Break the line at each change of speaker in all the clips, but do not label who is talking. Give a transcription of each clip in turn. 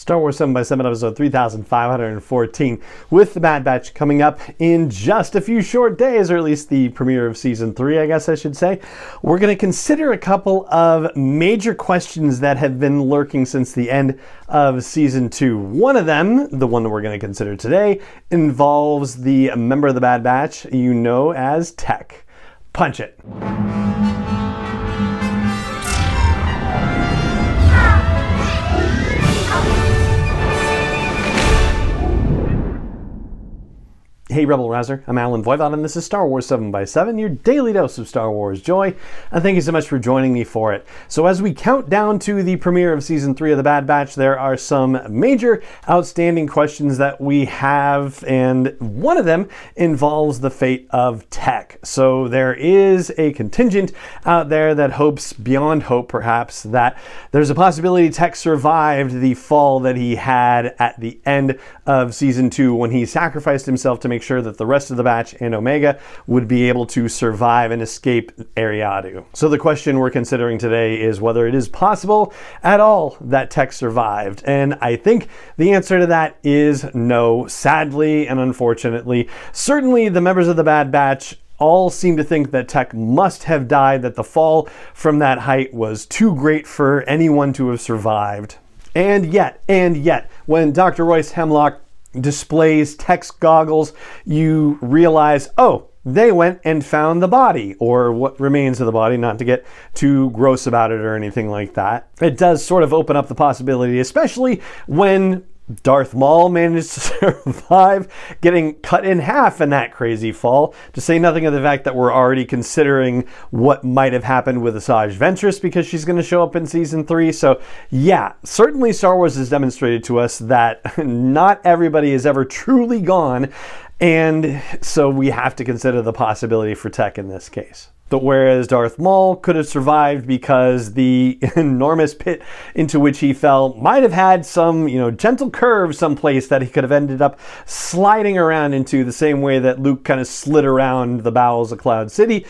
Star Wars 7 by 7 episode 3514 with the Bad Batch coming up in just a few short days, or at least the premiere of season 3, I guess I should say. We're going to consider a couple of major questions that have been lurking since the end of season 2. One of them, the one that we're going to consider today, involves the member of the Bad Batch you know as Tech. Punch it. Hey Rebel Rouser, I'm Allen Voivod and this is Star Wars 7 by 7 your daily dose of Star Wars joy, and thank you so much for joining me for it. So as we count down to the premiere of Season 3 of The Bad Batch, there are some major outstanding questions that we have, and one of them involves the fate of Tech. So there is a contingent out there that hopes, beyond hope perhaps, that there's a possibility Tech survived the fall that he had at the end of Season 2 when he sacrificed himself to make make sure that the rest of the batch and Omega would be able to survive and escape Eriadu. So the question we're considering today is whether it is possible at all that Tech survived. And I think the answer to that is no, sadly and unfortunately. Certainly the members of the Bad Batch all seem to think that Tech must have died, that the fall from that height was too great for anyone to have survived. And yet, and yet, when Dr. Royce Hemlock displays Tech's goggles, you realize, oh, they went and found the body, or what remains of the body, not to get too gross about it or anything like that. It does sort of open up the possibility, especially when Darth Maul managed to survive getting cut in half in that crazy fall, to say nothing of the fact that we're already considering what might have happened with Asajj Ventress because she's going to show up in season three. So, yeah, certainly Star Wars has demonstrated to us that not everybody is ever truly gone. And so we have to consider the possibility for Tech in this case. But whereas Darth Maul could have survived because the enormous pit into which he fell might have had some, you know, gentle curve someplace that he could have ended up sliding around into the same way that Luke kind of slid around the bowels of Cloud City.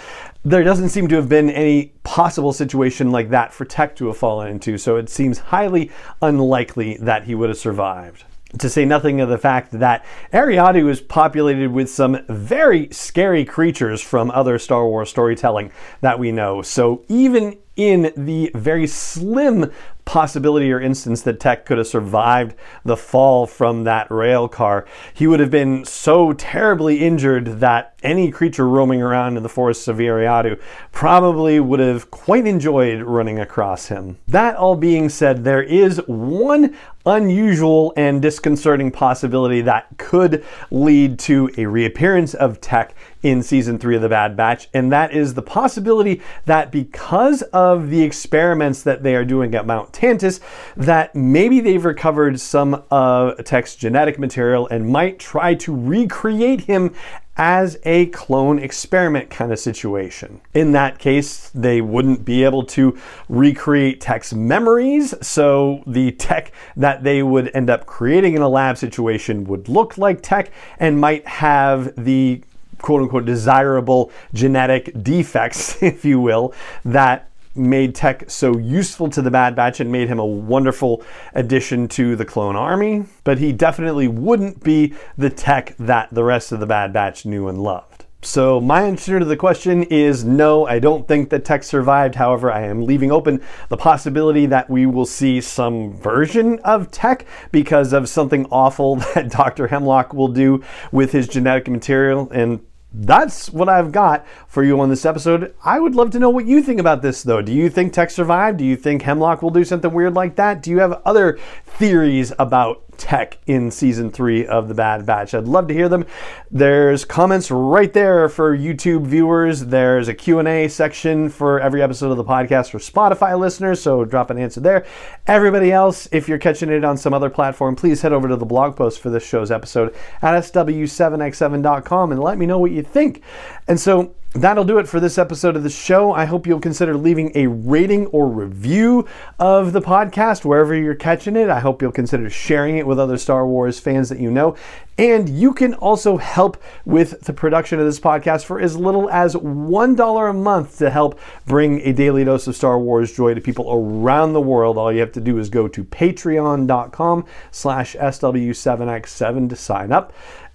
There doesn't seem to have been any possible situation like that for Tech to have fallen into, so it seems highly unlikely that he would have survived to say nothing of the fact that Eriadu is populated with some very scary creatures from other Star Wars storytelling that we know. So even in the very slim possibility or instance that Tech could have survived the fall from that rail car, he would have been so terribly injured that any creature roaming around in the forests of Eriadu probably would have quite enjoyed running across him. That all being said, there is one unusual and disconcerting possibility that could lead to a reappearance of Tech in season three of The Bad Batch, and that is the possibility that because of the experiments that they are doing at Mount Tantiss, that maybe they've recovered some uh, of Tech's genetic material and might try to recreate him as a clone experiment kind of situation. In that case, they wouldn't be able to recreate Tech's memories, so the Tech that they would end up creating in a lab situation would look like Tech and might have the quote unquote desirable genetic defects, if you will, that made Tech so useful to the Bad Batch and made him a wonderful addition to the clone army, but he definitely wouldn't be the Tech that the rest of the Bad Batch knew and loved. So, my answer to the question is no, I don't think that Tech survived. However, I am leaving open the possibility that we will see some version of Tech because of something awful that Dr. Hemlock will do with his genetic material. And that's what I've got for you on this episode. I would love to know what you think about this, though. Do you think Tech survived? Do you think Hemlock will do something weird like that? Do you have other theories about tech in season three of The Bad Batch. I'd love to hear them. There's comments right there for YouTube viewers. There's a Q&A section for every episode of the podcast for Spotify listeners, so drop an answer there. Everybody else, if you're catching it on some other platform, please head over to the blog post for this show's episode at sw7x7.com and let me know what you think. And so That'll do it for this episode of the show. I hope you'll consider leaving a rating or review of the podcast wherever you're catching it. I hope you'll consider sharing it with other Star Wars fans that you know. And you can also help with the production of this podcast for as little as $1 a month to help bring a daily dose of Star Wars joy to people around the world. All you have to do is go to patreon.com slash SW7X7 to sign up.